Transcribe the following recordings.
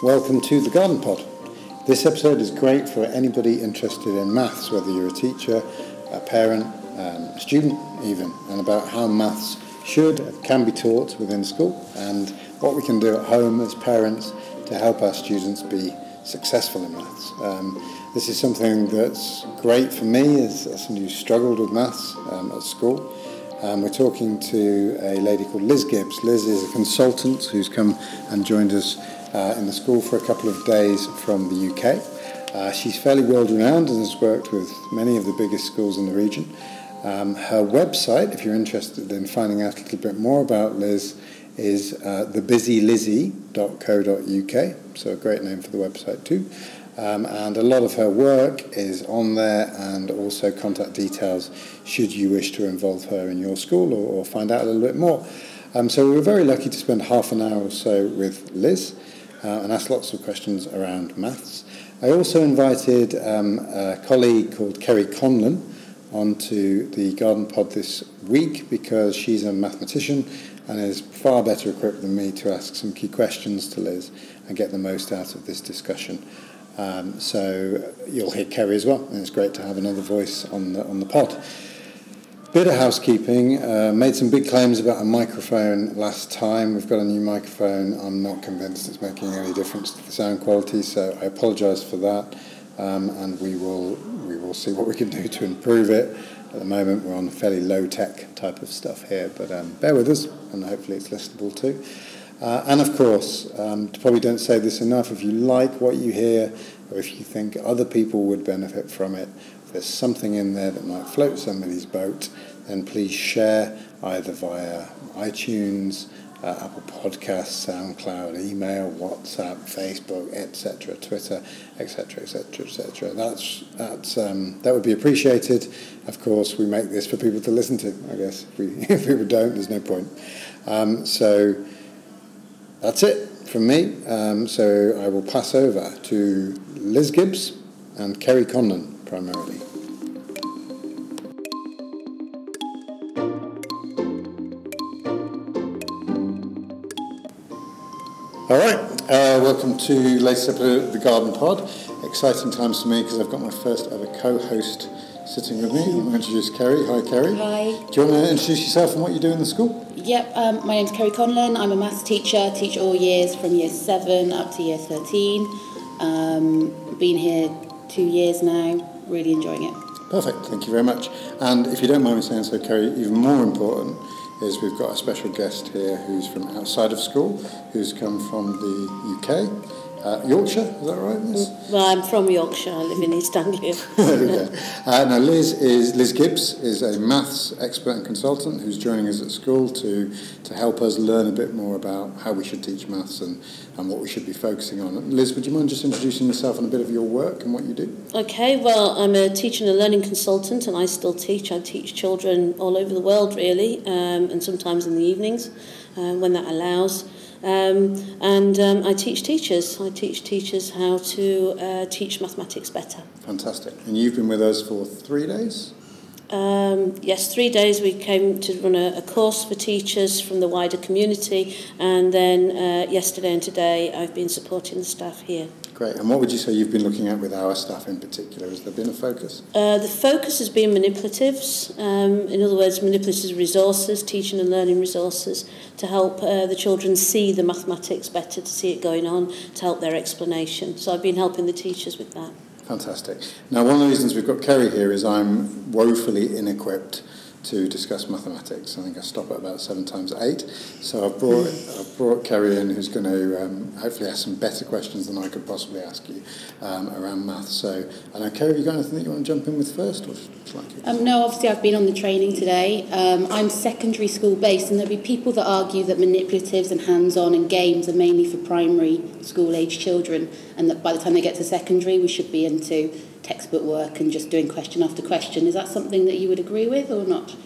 Welcome to the Garden Pod. This episode is great for anybody interested in maths, whether you're a teacher, a parent, um, a student even, and about how maths should can be taught within school and what we can do at home as parents to help our students be successful in maths. Um, this is something that's great for me as, as somebody who struggled with maths um, at school. Um, we're talking to a lady called Liz Gibbs. Liz is a consultant who's come and joined us uh, in the school for a couple of days from the UK. Uh, she's fairly world renowned and has worked with many of the biggest schools in the region. Um, her website, if you're interested in finding out a little bit more about Liz, is uh, thebusylizzie.co.uk. So a great name for the website too. Um, and a lot of her work is on there and also contact details should you wish to involve her in your school or, or find out a little bit more. Um, so we were very lucky to spend half an hour or so with Liz uh, and ask lots of questions around maths. I also invited um, a colleague called Kerry Conlon onto the Garden Pod this week because she's a mathematician and is far better equipped than me to ask some key questions to Liz and get the most out of this discussion. Um, so you'll hear Kerry as well, and it's great to have another voice on the, on the pod. Bit of housekeeping. Uh, made some big claims about a microphone last time. We've got a new microphone. I'm not convinced it's making any difference to the sound quality, so I apologise for that. Um, and we will we will see what we can do to improve it. At the moment, we're on fairly low tech type of stuff here, but um, bear with us, and hopefully it's listenable too. Uh, and of course, um, probably don't say this enough. If you like what you hear, or if you think other people would benefit from it, if there's something in there that might float somebody's boat, then please share either via iTunes, uh, Apple Podcasts, SoundCloud, email, WhatsApp, Facebook, etc., Twitter, etc., etc., etc. That's that's um, that would be appreciated. Of course, we make this for people to listen to. I guess if, we, if people don't, there's no point. Um, so that's it from me. Um, so I will pass over to Liz Gibbs and Kerry Conlon primarily. All right, uh, welcome to latest episode of the Garden Pod. Exciting times for me because I've got my first ever co-host sitting with me. I'm going to introduce Kerry. Hi, Kerry. Hi. Do you want to introduce yourself and what you do in the school? Yep, um, my name's Kerry Conlon. I'm a maths teacher, teach all years from year 7 up to year 13. Um, been here two years now, really enjoying it. Perfect, thank you very much. And if you don't mind me saying so, Kerry, even more important is we've got a special guest here who's from outside of school, who's come from the UK. Uh, Yorkshire, is that right, Miss? Well, I'm from Yorkshire. I live in East Anglia. there we go. Uh, now, Liz is Liz Gibbs is a maths expert and consultant who's joining us at school to to help us learn a bit more about how we should teach maths and, and what we should be focusing on. Liz, would you mind just introducing yourself and a bit of your work and what you do? Okay, well, I'm a teaching and learning consultant, and I still teach. I teach children all over the world, really, um, and sometimes in the evenings uh, when that allows. Um, and um, I teach teachers. I teach teachers how to uh, teach mathematics better. Fantastic. And you've been with us for three days? Um, yes, three days we came to run a, a course for teachers from the wider community, and then uh, yesterday and today I've been supporting the staff here. Great. And what would you say you've been looking at with our staff in particular? Has there been a focus? Uh, the focus has been manipulatives, um, in other words, manipulative resources, teaching and learning resources to help uh, the children see the mathematics better, to see it going on, to help their explanation. So I've been helping the teachers with that. Fantastic. Now, one of the reasons we've got Kerry here is I'm woefully inequipped to discuss mathematics. I think I stop at about seven times eight. So I've brought, I've brought Kerry in, who's going to um, hopefully ask some better questions than I could possibly ask you um, around maths. So, know, Kerry, have you got anything that you want to jump in with first? Or Um, no, obviously I've been on the training today. Um, I'm secondary school based, and there'll be people that argue that manipulatives and hands-on and games are mainly for primary school age children, and that by the time they get to secondary, we should be into textbook work and just doing question after question. Is that something that you would agree with or not?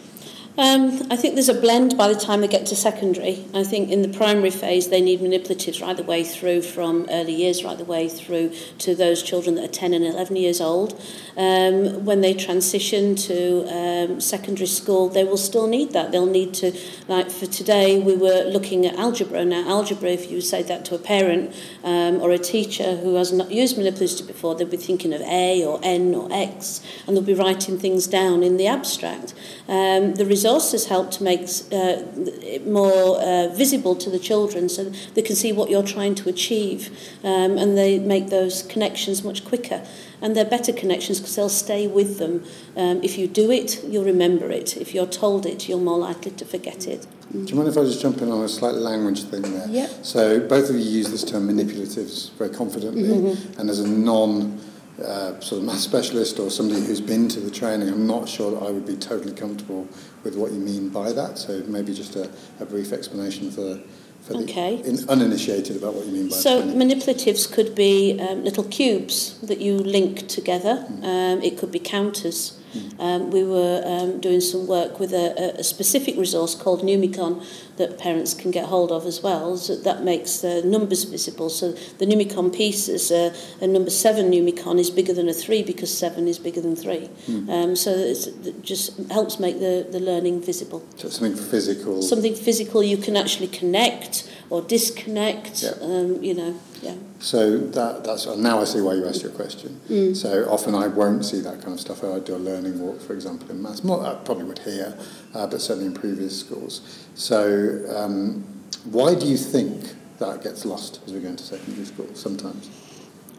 Um, I think there's a blend by the time they get to secondary. I think in the primary phase they need manipulatives right the way through from early years right the way through to those children that are 10 and 11 years old. Um, when they transition to um, secondary school they will still need that. They'll need to, like for today we were looking at algebra. Now algebra if you say that to a parent um, or a teacher who has not used manipulative before they'll be thinking of A or N or X and they'll be writing things down in the abstract. Um, the resources helped to make uh, it more uh, visible to the children so they can see what you're trying to achieve um, and they make those connections much quicker. And they're better connections because they'll stay with them. Um, if you do it, you'll remember it. If you're told it, you're more likely to forget it. Do you mind if I just jump in on a slight language thing there? Yeah. So both of you use this term manipulatives very confidently, mm-hmm. and as a non uh, sort of math specialist or somebody who's been to the training, I'm not sure that I would be totally comfortable with what you mean by that. So maybe just a, a brief explanation for, for okay. the in, uninitiated about what you mean by So training. manipulatives could be um, little cubes that you link together. Mm. Um, it could be counters. Um, we were um, doing some work with a, a specific resource called Numicon that parents can get hold of as well. So that makes uh, numbers visible. So the Numicon piece is a, a number seven Numicon is bigger than a three because seven is bigger than three. Mm. Um, so it just helps make the, the learning visible. So something physical. Something physical you can actually connect or disconnect. Yeah. Um, you know. Yeah. So that, that's now I see why you asked your question. Mm. So often I won't see that kind of stuff. I do a learning walk, for example, in maths. More, I probably would here, uh, but certainly in previous schools. So um, why do you think that gets lost as we go into secondary school sometimes?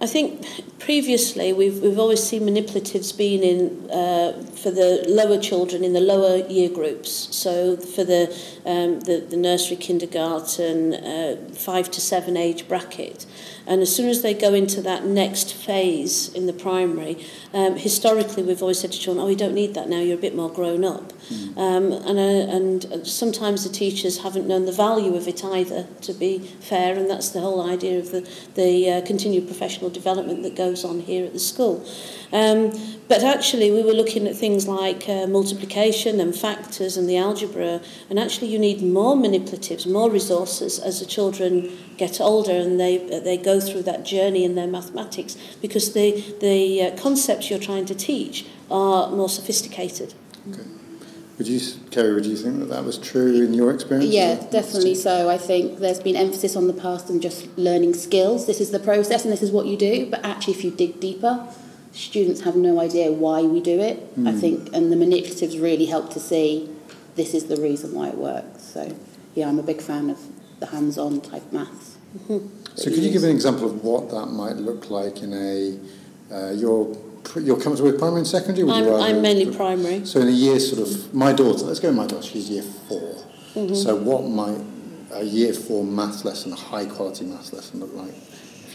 I think previously we've, we've always seen manipulatives being in uh, for the lower children in the lower year groups. So for the, um, the, the nursery, kindergarten, uh, five to seven age bracket. And as soon as they go into that next phase in the primary, um, historically we've always said to children, oh, you don't need that now, you're a bit more grown up. Mm. Um, and, uh, and sometimes the teachers haven't known the value of it either, to be fair, and that's the whole idea of the, the uh, continued professional development that goes on here at the school. Um, but actually, we were looking at things like uh, multiplication and factors and the algebra, and actually, you need more manipulatives, more resources as the children get older and they uh, they go through that journey in their mathematics because the the uh, concepts you're trying to teach are more sophisticated. Okay. Would you, Kerry, would you think that that was true in your experience? Yeah, definitely so. I think there's been emphasis on the past and just learning skills. This is the process and this is what you do. But actually, if you dig deeper, students have no idea why we do it. Mm. I hmm. think, and the manipulatives really help to see this is the reason why it works. So, yeah, I'm a big fan of the hands-on type maths. Mm-hmm. So, could you give an example of what that might look like in a uh, your you're comfortable with primary and secondary? I'm, I'm mainly primary. So in a year, sort of, my daughter, let's go with my daughter, she's year 4 mm-hmm. So what might a year four maths lesson, a high quality maths lesson look like?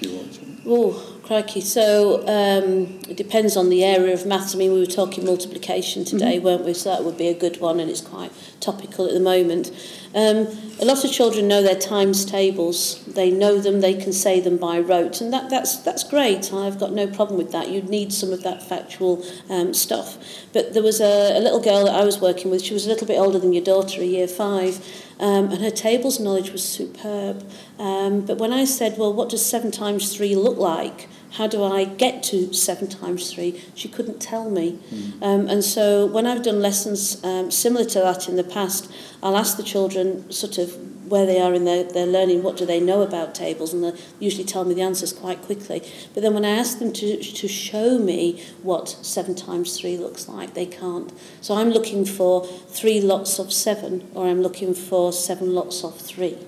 if you want to? Oh, crikey. So um, it depends on the area of maths. I mean, we were talking multiplication today, mm-hmm. weren't we? So that would be a good one, and it's quite topical at the moment. Um, a lot of children know their times tables. They know them, they can say them by rote, and that, that's, that's great. I've got no problem with that. You'd need some of that factual um, stuff. But there was a, a little girl that I was working with. She was a little bit older than your daughter, a year five, um, and her tables knowledge was superb. Um, but when I said, well, what does 7 times 3 look like? How do I get to 7 times 3? She couldn't tell me. Mm. Um, and so when I've done lessons um, similar to that in the past, I'll ask the children sort of where they are in their, their learning, what do they know about tables, and they usually tell me the answers quite quickly. But then when I ask them to, to show me what 7 times 3 looks like, they can't. So I'm looking for three lots of 7, or I'm looking for 7 lots of 3.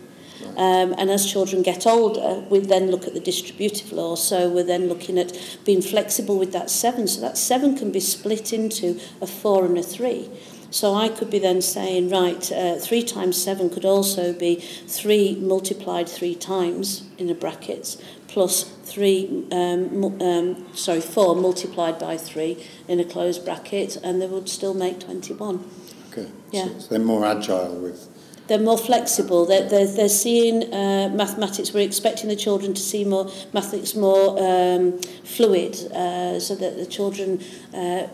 Um, and as children get older, we then look at the distributive law. So we're then looking at being flexible with that seven. So that seven can be split into a four and a three. So I could be then saying, right, uh, 3 times 7 could also be 3 multiplied 3 times in the brackets plus 3, um, um, sorry, 4 multiplied by 3 in a closed bracket and they would still make 21. Okay. Yeah. So, so they're more agile with they're more flexible. They're, they're, they're seeing uh, mathematics. We're expecting the children to see more mathematics more um, fluid uh, so that the children uh,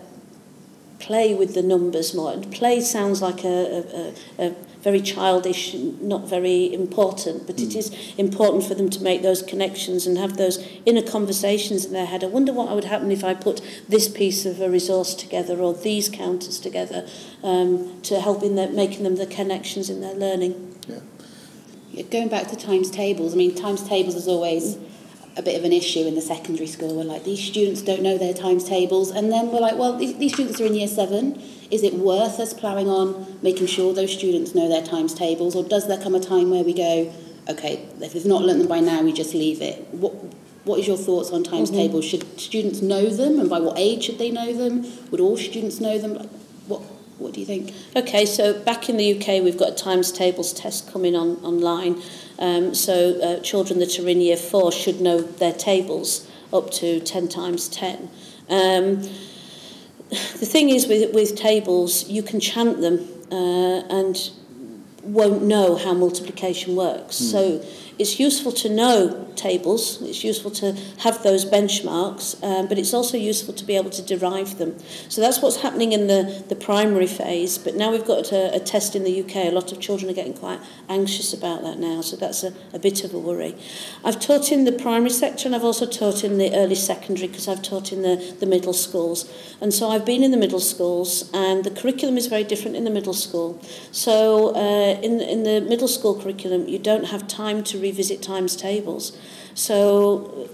play with the numbers more. And play sounds like a, a, a very childish, not very important, but mm. it hmm. important for them to make those connections and have those inner conversations in their head. I wonder what would happen if I put this piece of a resource together or these counters together um, to help in their, making them the connections in their learning. Yeah. Going back to times tables, I mean, times tables is always a bit of an issue in the secondary school. We're like, these students don't know their times tables. And then we're like, well, these, these students are in year seven. Is it worth us ploughing on making sure those students know their times tables? Or does there come a time where we go, okay, if they've not learnt them by now, we just leave it? What, what is your thoughts on times mm-hmm. tables? Should students know them? And by what age should they know them? Would all students know them? what do you think? Okay, so back in the UK, we've got a times tables test coming on online. Um, so uh, children that are in year four should know their tables up to 10 times 10. Um, the thing is with, with tables, you can chant them uh, and won't know how multiplication works. Mm. So it's useful to know tables, it's useful to have those benchmarks, um, but it's also useful to be able to derive them. So that's what's happening in the, the primary phase, but now we've got a, a test in the UK. A lot of children are getting quite anxious about that now, so that's a, a bit of a worry. I've taught in the primary sector and I've also taught in the early secondary because I've taught in the, the middle schools. And so I've been in the middle schools and the curriculum is very different in the middle school. So uh, in, in the middle school curriculum, you don't have time to revisit times tables. So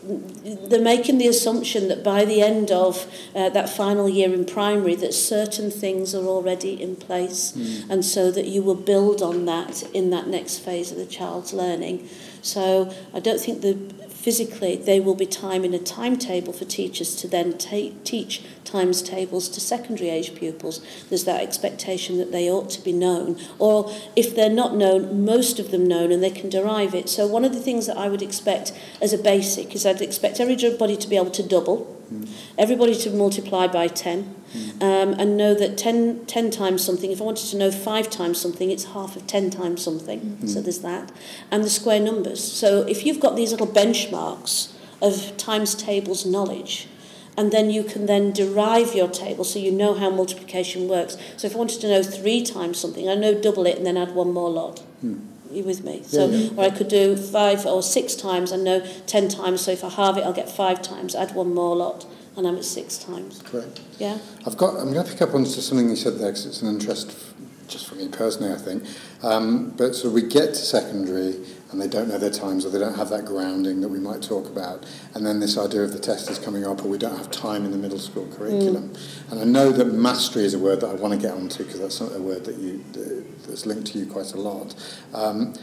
they're making the assumption that by the end of uh, that final year in primary that certain things are already in place mm. and so that you will build on that in that next phase of the child's learning. So I don't think the physically there will be time in a timetable for teachers to then ta- teach times tables to secondary age pupils. There's that expectation that they ought to be known. Or if they're not known, most of them known and they can derive it. So one of the things that I would expect as a basic is I'd expect everybody to be able to double, mm. everybody to multiply by 10, mm. Um, and know that 10, 10 times something, if I wanted to know 5 times something, it's half of 10 times something. Mm. So there's that. And the square numbers. So if you've got these little benchmarks of times tables knowledge, and then you can then derive your table so you know how multiplication works. So if I wanted to know three times something, I know double it and then add one more lot. Are you with me? So, yeah, yeah. or I could do five or six times and know ten times. So if I halve it, I'll get five times. Add one more lot, and I'm at six times. Correct. Yeah. I've got. I'm going to pick up on something you said there because it's an interest, just for me personally, I think. Um, but so we get to secondary and they don't know their times or they don't have that grounding that we might talk about. And then this idea of the test is coming up or we don't have time in the middle school curriculum. Mm. And I know that mastery is a word that I want to get onto because that's a word that you that's linked to you quite a lot. Um,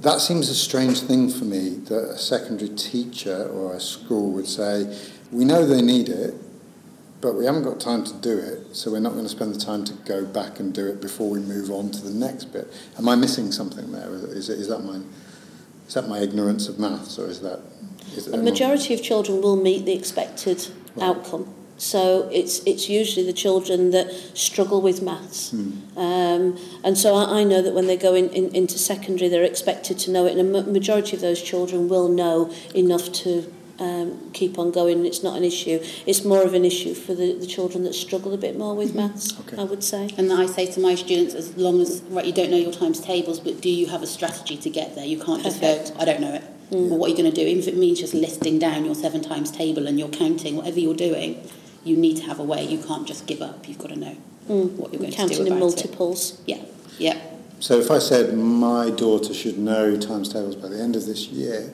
that seems a strange thing for me that a secondary teacher or a school would say, we know they need it, but we haven't got time to do it, so we're not going to spend the time to go back and do it before we move on to the next bit. Am I missing something there? Is, is that my is that my ignorance of maths, or is that? Is a majority of children will meet the expected right. outcome. So it's it's usually the children that struggle with maths, hmm. um, and so I, I know that when they go in, in, into secondary, they're expected to know it, and a majority of those children will know enough to um, keep on going. It's not an issue. It's more of an issue for the, the children that struggle a bit more with mm-hmm. maths, okay. I would say. And I say to my students, as long as, right, you don't know your times tables, but do you have a strategy to get there? You can't just Perfect. go, I don't know it. Mm. Well, what are you going to do? Even if it means just listing down your seven times table and you're counting, whatever you're doing, you need to have a way. You can't just give up. You've got to know mm. what you're going Counting to do about in multiples. It. Yeah, yeah. So if I said my daughter should know times tables by the end of this year,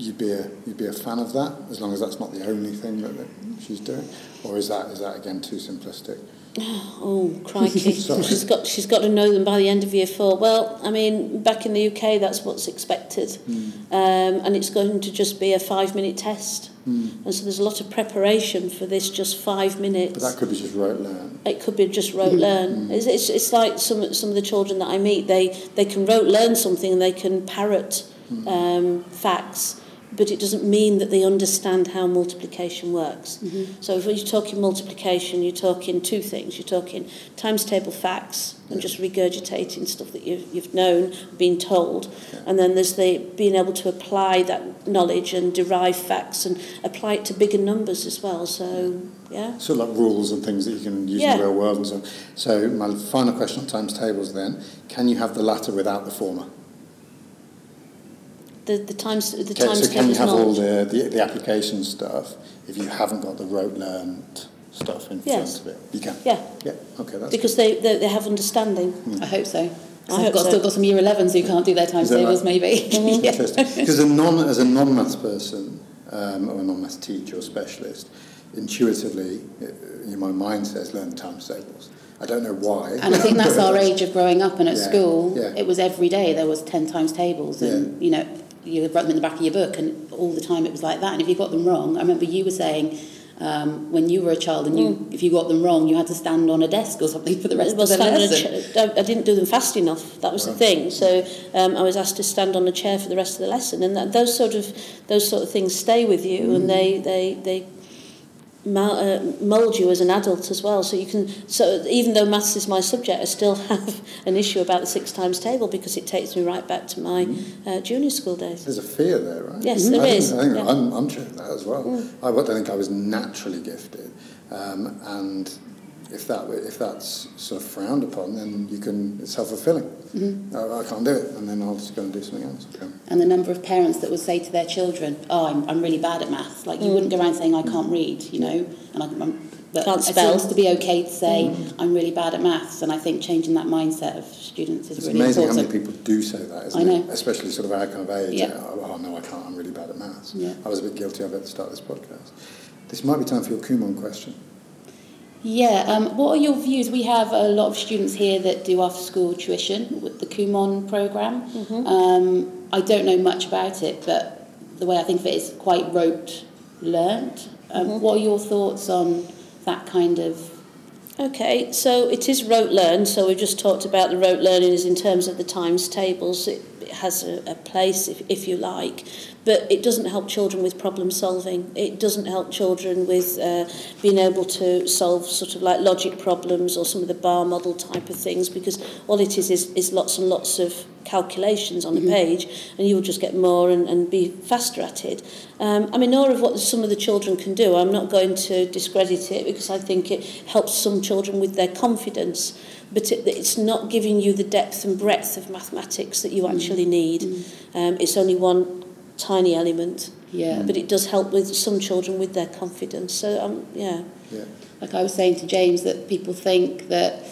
you'd be a you'd be a fan of that as long as that's not the only thing that, that she's doing, or is that is that again too simplistic? Oh crikey! she's got she's got to know them by the end of year four. Well, I mean, back in the UK, that's what's expected, mm. um, and it's going to just be a five minute test. Mm. And so there's a lot of preparation for this just five minutes. But that could be just rote learn. It could be just rote mm. learn. Mm. It's, it's, it's like some some of the children that I meet, they, they can rote learn something and they can parrot mm. um, facts but it doesn't mean that they understand how multiplication works. Mm-hmm. So if you're talking multiplication, you're talking two things. You're talking times table facts and just regurgitating stuff that you've, you've known, been told. Yeah. And then there's the being able to apply that knowledge and derive facts and apply it to bigger numbers as well. So, yeah. So like rules and things that you can use yeah. in the real world and so on. So my final question on times tables then, can you have the latter without the former? The, the times the okay, times so can you have all the, the, the application stuff if you haven't got the rote learned stuff in yes. front of it? You can. Yeah. Yeah. Okay. That's because they, they, they have understanding. Mm. I hope so. I have got, so. still got some year 11s who can't do their timetables, maybe. Mm-hmm. Interesting. Because a non, as a non-maths person um, or a non-maths teacher or specialist, intuitively, in my mind says learn times tables. I don't know why. And I think that's our age of growing up and at yeah, school. Yeah. It was every day there was 10 times tables and, yeah. you know, you wrote them in the back of your book, and all the time it was like that. And if you got them wrong, I remember you were saying um, when you were a child, and you, mm. if you got them wrong, you had to stand on a desk or something for the rest of the lesson. Ch- I didn't do them fast enough. That was right. the thing. So um, I was asked to stand on a chair for the rest of the lesson, and that, those sort of those sort of things stay with you, mm. and they they they mould you as an adult as well. So you can, so even though maths is my subject, I still have an issue about the six times table because it takes me right back to my mm-hmm. uh, junior school days. There's a fear there, right? Yes, mm-hmm. there I is. Think, I think yeah. I'm, I'm sure that as well. Mm. I don't think I was naturally gifted, um, and if that if that's sort of frowned upon, then you can it's self fulfilling. Mm-hmm. I, I, can't do it, and then I'll just go and do something else. Okay. And the number of parents that would say to their children, "Oh, I'm, I'm really bad at maths." Like you mm. wouldn't go around saying, "I can't read," you know, and I, I'm, but can't spell. It seems to be okay to say, mm. "I'm really bad at maths," and I think changing that mindset of students is it's really amazing important. how many people do say that, isn't I know. it? Especially sort of our kind of age. Yeah. Oh, no, I can't. I'm really bad at maths. Yeah. I was a bit guilty of it at the start of this podcast. This might be time for your Kumon question. Yeah, um, what are your views? We have a lot of students here that do after school tuition with the Kumon program. Mm-hmm. Um, I don't know much about it, but the way I think of it is quite rote learnt. Um, mm-hmm. What are your thoughts on that kind of Okay, so it is rote learned. So we've just talked about the rote learning is in terms of the times tables. It, it has a, a place, if, if you like. But it doesn't help children with problem solving. It doesn't help children with uh, being able to solve sort of like logic problems or some of the bar model type of things because all it is is, is lots and lots of calculations on mm -hmm. a page and you'll just get more and, and be faster at it. Um, I'm mean awe of what some of the children can do. I'm not going to discredit it because I think it helps some children with their confidence but it, it's not giving you the depth and breadth of mathematics that you mm. actually need. Mm. Um, it's only one tiny element. Yeah. But it does help with some children with their confidence. So, um, yeah. yeah. Like I was saying to James, that people think that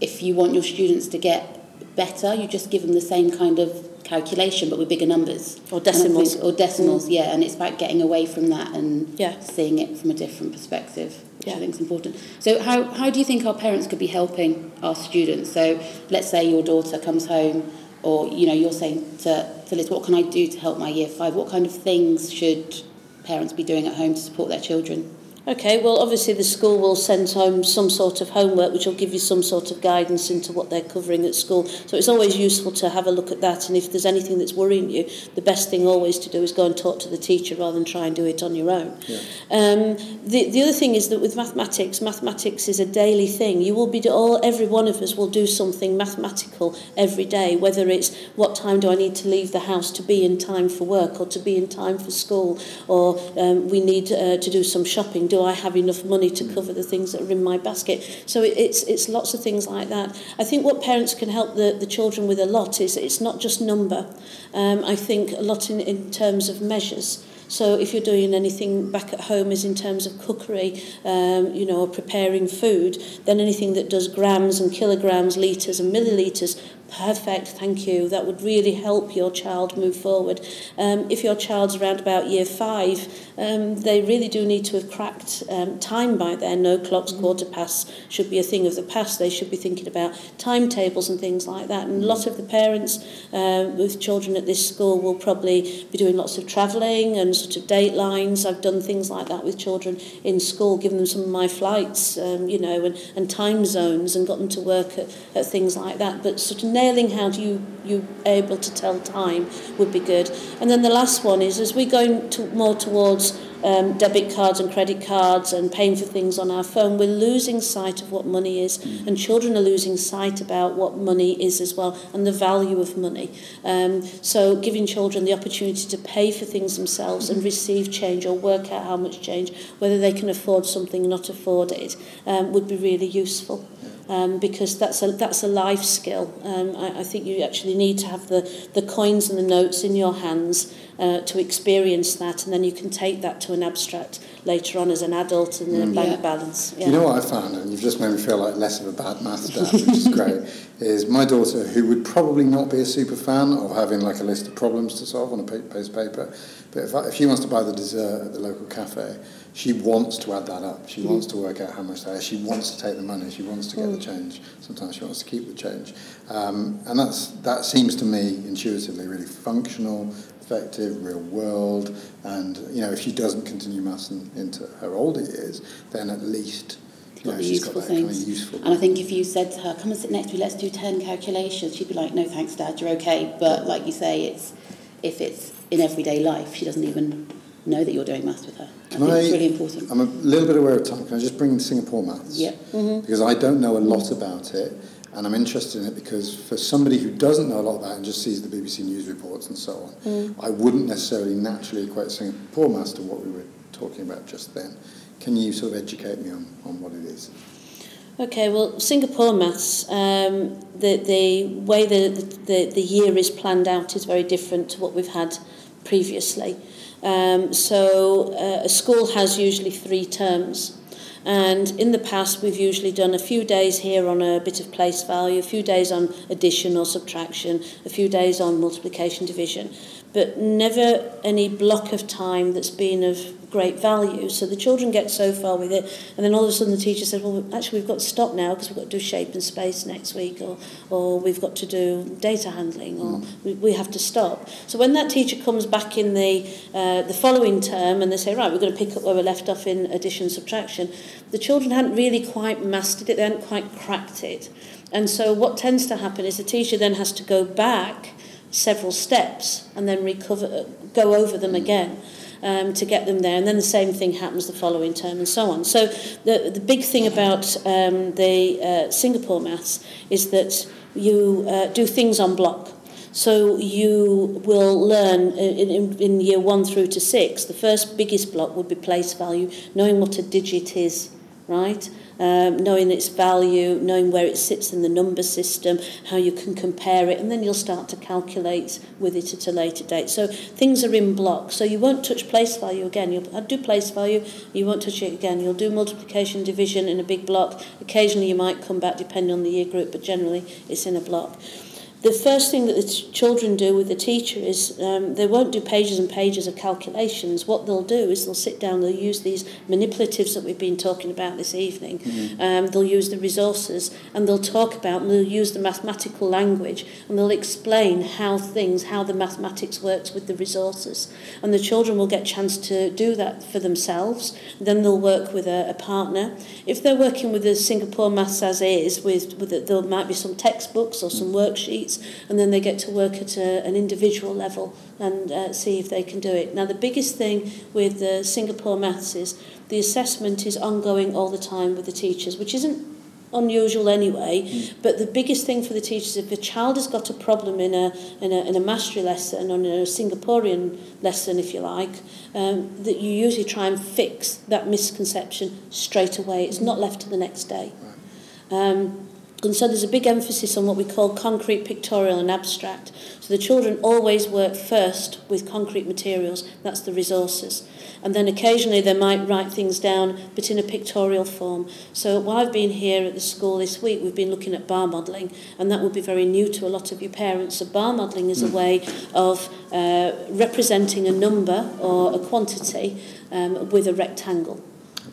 if you want your students to get better, you just give them the same kind of calculation but with bigger numbers or decimals think, or decimals mm. yeah and it's about getting away from that and yeah. seeing it from a different perspective which yeah. I think is important so how, how do you think our parents could be helping our students so let's say your daughter comes home or you know you're saying to, to Liz, what can I do to help my year five? What kind of things should parents be doing at home to support their children? Okay, well, obviously the school will send home some sort of homework which will give you some sort of guidance into what they're covering at school. So it's always useful to have a look at that. And if there's anything that's worrying you, the best thing always to do is go and talk to the teacher rather than try and do it on your own. Yeah. Um, the, the other thing is that with mathematics, mathematics is a daily thing. You will be, all, every one of us will do something mathematical every day, whether it's what time do I need to leave the house to be in time for work or to be in time for school, or um, we need uh, to do some shopping do I have enough money to mm. cover the things that are in my basket? So it, it's, it's lots of things like that. I think what parents can help the, the children with a lot is it's not just number. Um, I think a lot in, in terms of measures. So if you're doing anything back at home is in terms of cookery, um, you know, preparing food, then anything that does grams and kilograms, litres and millilitres Perfect, thank you. That would really help your child move forward. Um, if your child's around about year five, um, they really do need to have cracked um, time by then. No clocks, mm. quarter past should be a thing of the past. They should be thinking about timetables and things like that. And a lot of the parents uh, with children at this school will probably be doing lots of travelling and sort of date lines. I've done things like that with children in school, given them some of my flights, um, you know, and, and time zones and got them to work at, at things like that. But sort of detailing how do you you able to tell time would be good. And then the last one is as we go to, more towards um, debit cards and credit cards and paying for things on our phone, we're losing sight of what money is, mm. and children are losing sight about what money is as well and the value of money. Um, so giving children the opportunity to pay for things themselves and receive change or work out how much change, whether they can afford something or not afford it, um, would be really useful. Um, because that's a, that's a life skill. Um, I, I think you actually need to have the, the coins and the notes in your hands uh, to experience that, and then you can take that to an abstract later on as an adult and mm. a bank yeah. balance. Yeah. You know what I found, and you've just made me feel like less of a bad maths dad, which is great, is my daughter, who would probably not be a super fan of having like a list of problems to solve on a piece of paper, but if, if she wants to buy the dessert at the local cafe, she wants to add that up. She mm. wants to work out how much that is. She wants to take the money. She wants to get mm. the change. Sometimes she wants to keep the change. Um, and that's, that seems to me intuitively really functional, effective, real world. And, you know, if she doesn't continue maths in, into her older years, then at least you know, she's got that things. Kind of useful and I think if you said to her, come and sit next to me, let's do 10 calculations, she'd be like, no thanks, Dad, you're okay. But like you say, it's if it's in everyday life, she doesn't even know that you're doing maths with her. I think I, it's really important. I'm a little bit aware of time. Can I just bring Singapore maths? Yeah. Mm-hmm. Because I don't know a lot about it, and I'm interested in it because for somebody who doesn't know a lot about it and just sees the BBC news reports and so on, mm. I wouldn't necessarily naturally equate Singapore maths to what we were talking about just then. Can you sort of educate me on, on what it is? Okay, well, Singapore maths, um, the, the way the, the, the year is planned out is very different to what we've had previously. Um, so uh, a school has usually three terms. And in the past, we've usually done a few days here on a bit of place value, a few days on addition or subtraction, a few days on multiplication division, but never any block of time that's been of great value. So the children get so far with it, and then all of a sudden the teacher said, well, actually we've got to stop now because we've got to do shape and space next week, or, or we've got to do data handling, or mm. we, we have to stop. So when that teacher comes back in the, uh, the following term and they say, right, we're going to pick up where we left off in addition subtraction, the children hadn't really quite mastered it, they hadn't quite cracked it. And so what tends to happen is the teacher then has to go back several steps and then recover, go over them again um, to get them there. And then the same thing happens the following term and so on. So the, the big thing about um, the uh, Singapore maths is that you uh, do things on block. So you will learn in, in, in year one through to six, the first biggest block would be place value, knowing what a digit is, right? um, knowing its value, knowing where it sits in the number system, how you can compare it, and then you'll start to calculate with it at a later date. So things are in blocks. So you won't touch place value again. You'll do place value, you won't touch it again. You'll do multiplication, division in a big block. Occasionally you might come back depending on the year group, but generally it's in a block. The first thing that the children do with the teacher is um, they won't do pages and pages of calculations. What they'll do is they'll sit down, they'll use these manipulatives that we've been talking about this evening. Mm-hmm. Um, they'll use the resources and they'll talk about and they'll use the mathematical language and they'll explain how things, how the mathematics works with the resources. And the children will get a chance to do that for themselves. Then they'll work with a, a partner. If they're working with the Singapore Maths as is, with, with the, there might be some textbooks or some worksheets students, and then they get to work at a, an individual level and uh, see if they can do it. Now, the biggest thing with the Singapore maths is the assessment is ongoing all the time with the teachers, which isn't unusual anyway. Mm. But the biggest thing for the teachers, if a child has got a problem in a in a, in a mastery lesson or in a Singaporean lesson, if you like, um, that you usually try and fix that misconception straight away. It's not left to the next day. Right. Um, And so there's a big emphasis on what we call concrete, pictorial and abstract. So the children always work first with concrete materials, that's the resources. And then occasionally they might write things down, but in a pictorial form. So while I've been here at the school this week, we've been looking at bar modelling, and that would be very new to a lot of your parents. So bar modelling is a hmm. way of uh, representing a number or a quantity um, with a rectangle.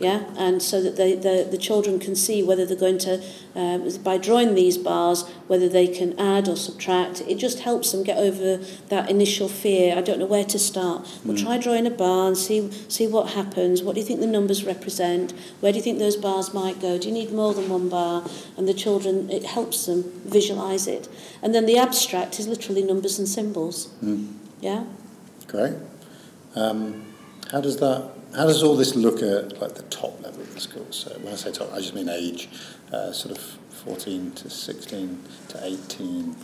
Yeah, and so that they, the, the children can see whether they're going to, um, by drawing these bars, whether they can add or subtract. It just helps them get over that initial fear. I don't know where to start. Well, try drawing a bar and see, see what happens. What do you think the numbers represent? Where do you think those bars might go? Do you need more than one bar? And the children, it helps them visualise it. And then the abstract is literally numbers and symbols. Mm. Yeah? Great. Um, how does that? How does all this look at like the top level of the school? So when I say top, I just mean age, uh, sort of 14 to 16 to 18.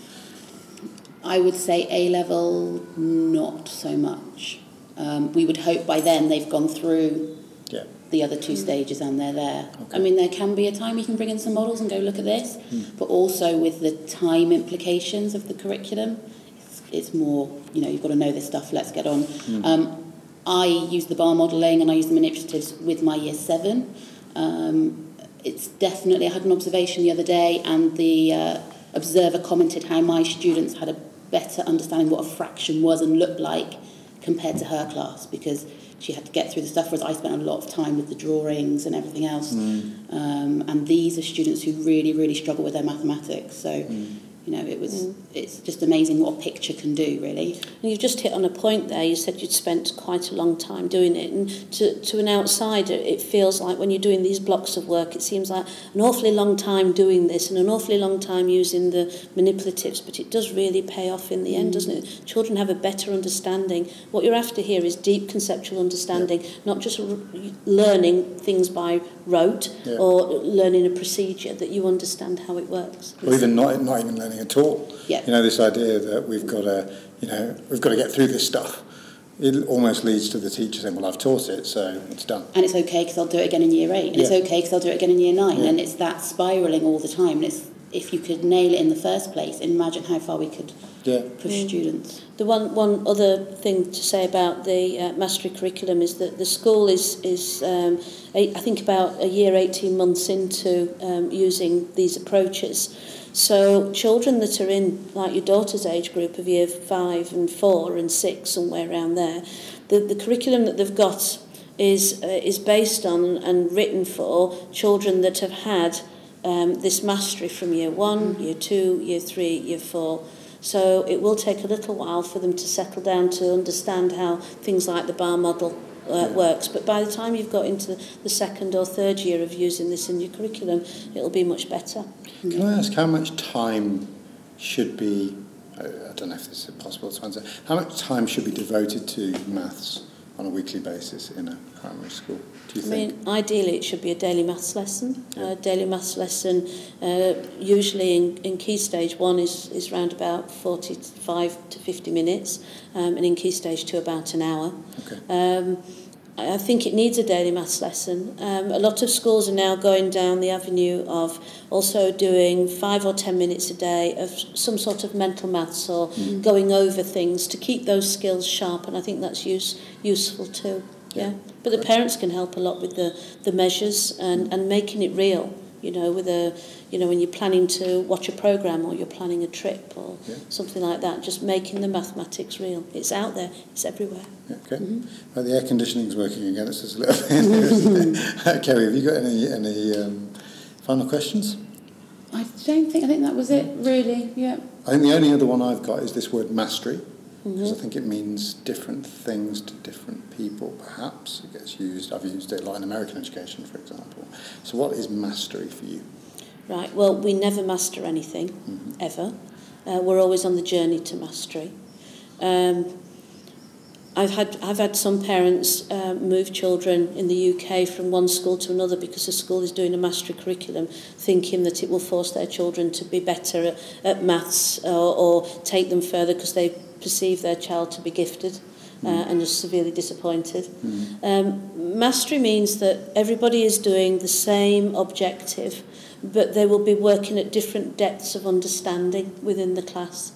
I would say A level, not so much. Um, we would hope by then they've gone through Yeah. the other two stages and they're there. Okay. I mean, there can be a time you can bring in some models and go look at this, Hmm. but also with the time implications of the curriculum, it's, it's more, you know, you've got to know this stuff, let's get on. Hmm. Um, I use the bar modelling and I use the manipulatives with my year seven. Um, it's definitely, I had an observation the other day and the uh, observer commented how my students had a better understanding what a fraction was and looked like compared to her class because she had to get through the stuff, whereas I spent a lot of time with the drawings and everything else. Um, and these are students who really, really struggle with their mathematics. So, you know, it was mm. it's just amazing what a picture can do, really. And you've just hit on a point there. You said you'd spent quite a long time doing it. And to, to an outsider, it feels like when you're doing these blocks of work, it seems like an awfully long time doing this and an awfully long time using the manipulatives. But it does really pay off in the end, doesn't it? Mm. Children have a better understanding. What you're after here is deep conceptual understanding, not just r- learning things by rote Yeah. or learning a procedure, that you understand how it works. Or even not, not even learning at all. Yeah. You know, this idea that we've got to, you know, we've got to get through this stuff. It almost leads to the teacher saying, well, I've taught it, so it's done. And it's okay because I'll do it again in year eight. And it's okay because I'll do it again in year nine. Yeah. And it's that spiralling all the time. And it's if you could nail it in the first place, imagine how far we could Yeah. push students. The one, one other thing to say about the uh, mastery curriculum is that the school is, is um, eight, I think about a year, 18 months into um, using these approaches. So children that are in like your daughter's age group of year five and four and six somewhere around there, the, the curriculum that they've got is uh, is based on and written for children that have had um, this mastery from year one, mm. year two, year three, year four. So it will take a little while for them to settle down to understand how things like the bar model uh, works. But by the time you've got into the second or third year of using this in your curriculum, it'll be much better. Can I ask how much time should be, I I don't know if this is possible to answer, how much time should be devoted to maths on a weekly basis in a primary school, do you I think? mean, ideally it should be a daily maths lesson. Yeah. A daily maths lesson, uh, usually in, in key stage one, is, is around about 45 to 50 minutes, um, and in key stage two, about an hour. Okay. Um, I think it needs a daily maths lesson. Um, a lot of schools are now going down the avenue of also doing five or ten minutes a day of some sort of mental maths or going over things to keep those skills sharp, and I think that's use, useful too. Yeah. Yeah. But the parents can help a lot with the, the measures and, and making it real. You know, with a, you know, when you're planning to watch a program or you're planning a trip or Yeah. something like that, just making the mathematics real. It's out there. It's everywhere. Yeah, okay. Right, the air conditioning's working again. It's just a little bit. Kerry, have you got any any um, final questions? I don't think, I think that was it, really. Yeah. I think the only other one I've got is this word mastery, because I think it means different things to different people. Perhaps it gets used. I've used it a lot in American education, for example. So, what is mastery for you? Right. Well, we never master anything, ever. Uh, we're always on the journey to mastery. Um, I've had I've had some parents uh, move children in the UK from one school to another because the school is doing a mastery curriculum, thinking that it will force their children to be better at, at maths or, or take them further because they perceive their child to be gifted. Uh, mm. and are severely disappointed. Mm. Um, mastery means that everybody is doing the same objective, but they will be working at different depths of understanding within the class.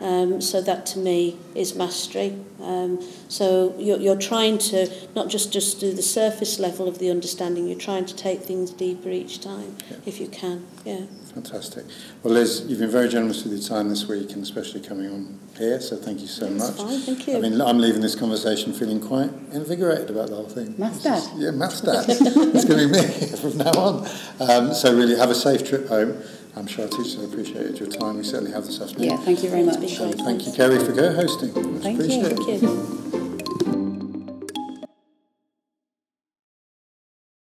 Um, so that to me is mastery. Um, so you're, you're trying to not just just do the surface level of the understanding. You're trying to take things deeper each time, Yeah. if you can. Yeah. Fantastic. Well, Liz, you've been very generous with your time this week and especially coming on here, so thank you so That's much. fine, thank you. I mean, I'm leaving this conversation feeling quite invigorated about the whole thing. Maths This is- Yeah, maths dad. it's going to be me from now on. Um, so really, have a safe trip home. I'm sure our teachers appreciated your time. We certainly have this afternoon. Yeah, thank you very much. And thank you, Kerry, for co-hosting. Thank you. Thank you.